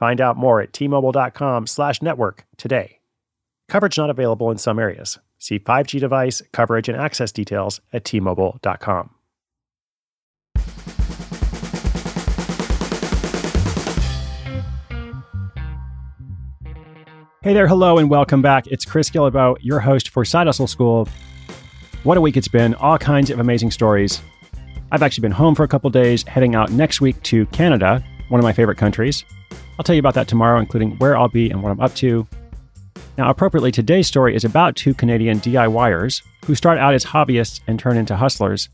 Find out more at tmobile.com slash network today. Coverage not available in some areas. See 5G device, coverage, and access details at tmobile.com. Hey there, hello, and welcome back. It's Chris Guillebeau, your host for Side Hustle School. What a week it's been. All kinds of amazing stories. I've actually been home for a couple days, heading out next week to Canada, one of my favorite countries. I'll tell you about that tomorrow, including where I'll be and what I'm up to. Now, appropriately, today's story is about two Canadian DIYers who start out as hobbyists and turn into hustlers.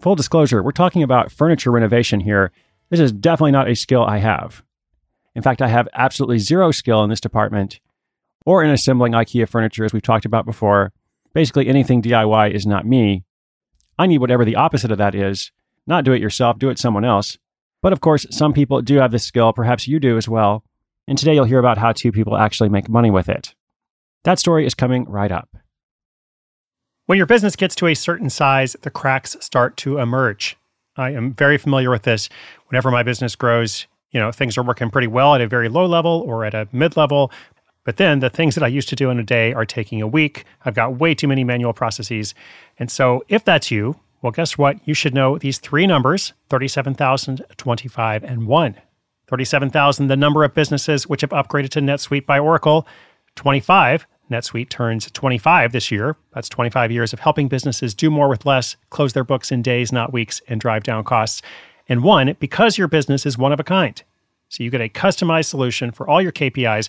Full disclosure, we're talking about furniture renovation here. This is definitely not a skill I have. In fact, I have absolutely zero skill in this department or in assembling IKEA furniture, as we've talked about before. Basically, anything DIY is not me. I need whatever the opposite of that is. Not do it yourself, do it someone else. But of course, some people do have this skill, perhaps you do as well. And today you'll hear about how two people actually make money with it. That story is coming right up. When your business gets to a certain size, the cracks start to emerge. I am very familiar with this. Whenever my business grows, you know, things are working pretty well at a very low level or at a mid level. But then the things that I used to do in a day are taking a week. I've got way too many manual processes. And so if that's you, well, guess what? You should know these three numbers 37,000, 25, and 1. 37,000, the number of businesses which have upgraded to NetSuite by Oracle. 25, NetSuite turns 25 this year. That's 25 years of helping businesses do more with less, close their books in days, not weeks, and drive down costs. And one, because your business is one of a kind. So you get a customized solution for all your KPIs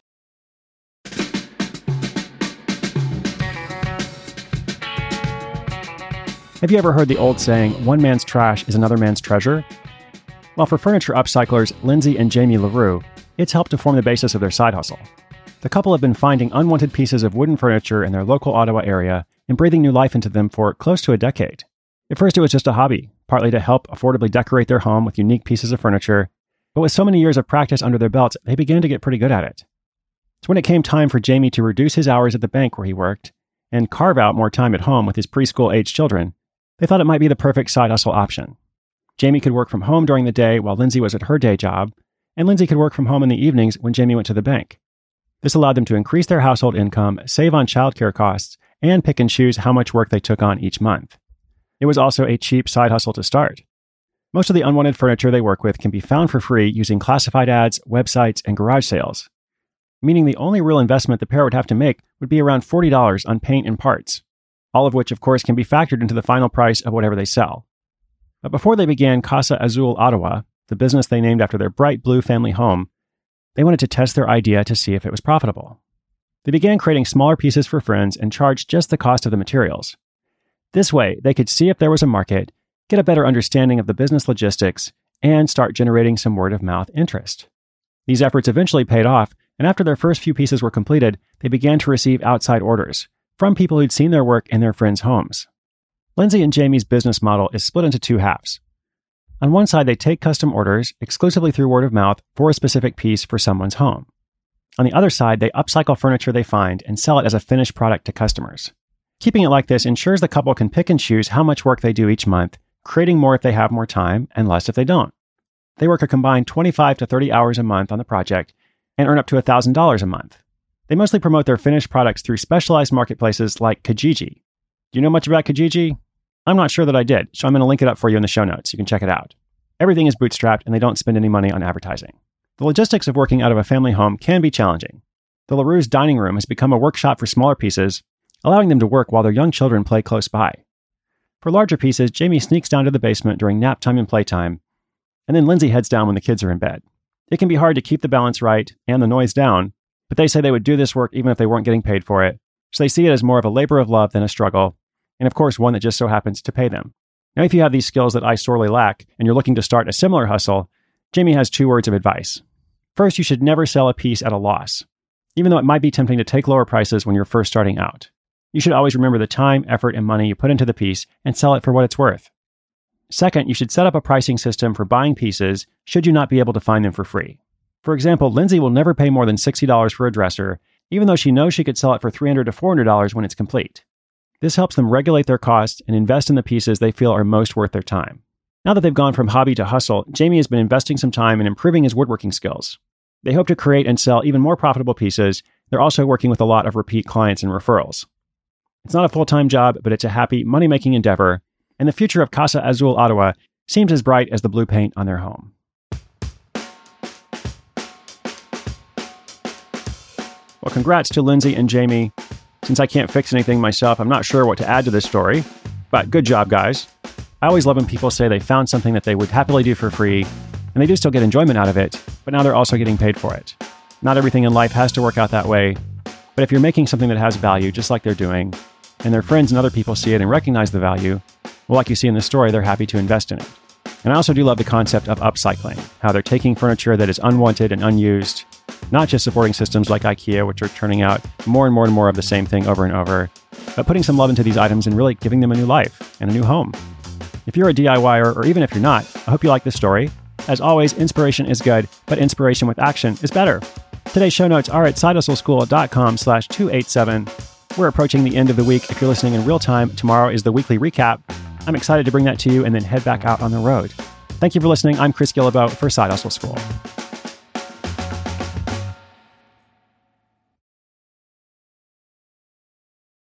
Have you ever heard the old saying, one man's trash is another man's treasure? Well, for furniture upcyclers Lindsay and Jamie LaRue, it's helped to form the basis of their side hustle. The couple have been finding unwanted pieces of wooden furniture in their local Ottawa area and breathing new life into them for close to a decade. At first, it was just a hobby, partly to help affordably decorate their home with unique pieces of furniture, but with so many years of practice under their belts, they began to get pretty good at it. So when it came time for Jamie to reduce his hours at the bank where he worked and carve out more time at home with his preschool age children, they thought it might be the perfect side hustle option. Jamie could work from home during the day while Lindsay was at her day job, and Lindsay could work from home in the evenings when Jamie went to the bank. This allowed them to increase their household income, save on childcare costs, and pick and choose how much work they took on each month. It was also a cheap side hustle to start. Most of the unwanted furniture they work with can be found for free using classified ads, websites, and garage sales, meaning the only real investment the pair would have to make would be around $40 on paint and parts all of which, of course, can be factored into the final price of whatever they sell. But before they began Casa Azul Ottawa, the business they named after their bright blue family home, they wanted to test their idea to see if it was profitable. They began creating smaller pieces for friends and charged just the cost of the materials. This way, they could see if there was a market, get a better understanding of the business logistics, and start generating some word of mouth interest. These efforts eventually paid off, and after their first few pieces were completed, they began to receive outside orders, from people who'd seen their work in their friends' homes. Lindsay and Jamie's business model is split into two halves. On one side, they take custom orders exclusively through word of mouth for a specific piece for someone's home. On the other side, they upcycle furniture they find and sell it as a finished product to customers. Keeping it like this ensures the couple can pick and choose how much work they do each month, creating more if they have more time and less if they don't. They work a combined 25 to 30 hours a month on the project and earn up to $1,000 a month. They mostly promote their finished products through specialized marketplaces like Kijiji. Do you know much about Kijiji? I'm not sure that I did, so I'm going to link it up for you in the show notes. You can check it out. Everything is bootstrapped and they don't spend any money on advertising. The logistics of working out of a family home can be challenging. The LaRue's dining room has become a workshop for smaller pieces, allowing them to work while their young children play close by. For larger pieces, Jamie sneaks down to the basement during nap time and playtime, and then Lindsay heads down when the kids are in bed. It can be hard to keep the balance right and the noise down, but they say they would do this work even if they weren't getting paid for it, so they see it as more of a labor of love than a struggle, and of course, one that just so happens to pay them. Now, if you have these skills that I sorely lack and you're looking to start a similar hustle, Jamie has two words of advice. First, you should never sell a piece at a loss, even though it might be tempting to take lower prices when you're first starting out. You should always remember the time, effort, and money you put into the piece and sell it for what it's worth. Second, you should set up a pricing system for buying pieces should you not be able to find them for free. For example, Lindsay will never pay more than $60 for a dresser, even though she knows she could sell it for $300 to $400 when it's complete. This helps them regulate their costs and invest in the pieces they feel are most worth their time. Now that they've gone from hobby to hustle, Jamie has been investing some time in improving his woodworking skills. They hope to create and sell even more profitable pieces. They're also working with a lot of repeat clients and referrals. It's not a full time job, but it's a happy, money making endeavor, and the future of Casa Azul Ottawa seems as bright as the blue paint on their home. Well, congrats to Lindsay and Jamie. Since I can't fix anything myself, I'm not sure what to add to this story, but good job, guys. I always love when people say they found something that they would happily do for free, and they do still get enjoyment out of it, but now they're also getting paid for it. Not everything in life has to work out that way, but if you're making something that has value, just like they're doing, and their friends and other people see it and recognize the value, well, like you see in the story, they're happy to invest in it. And I also do love the concept of upcycling, how they're taking furniture that is unwanted and unused, not just supporting systems like IKEA, which are turning out more and more and more of the same thing over and over, but putting some love into these items and really giving them a new life and a new home. If you're a DIYer, or even if you're not, I hope you like this story. As always, inspiration is good, but inspiration with action is better. Today's show notes are at sidehustleschool.com slash 287. We're approaching the end of the week. If you're listening in real time, tomorrow is the weekly recap. I'm excited to bring that to you and then head back out on the road. Thank you for listening. I'm Chris Guillebeau for Side Hustle School.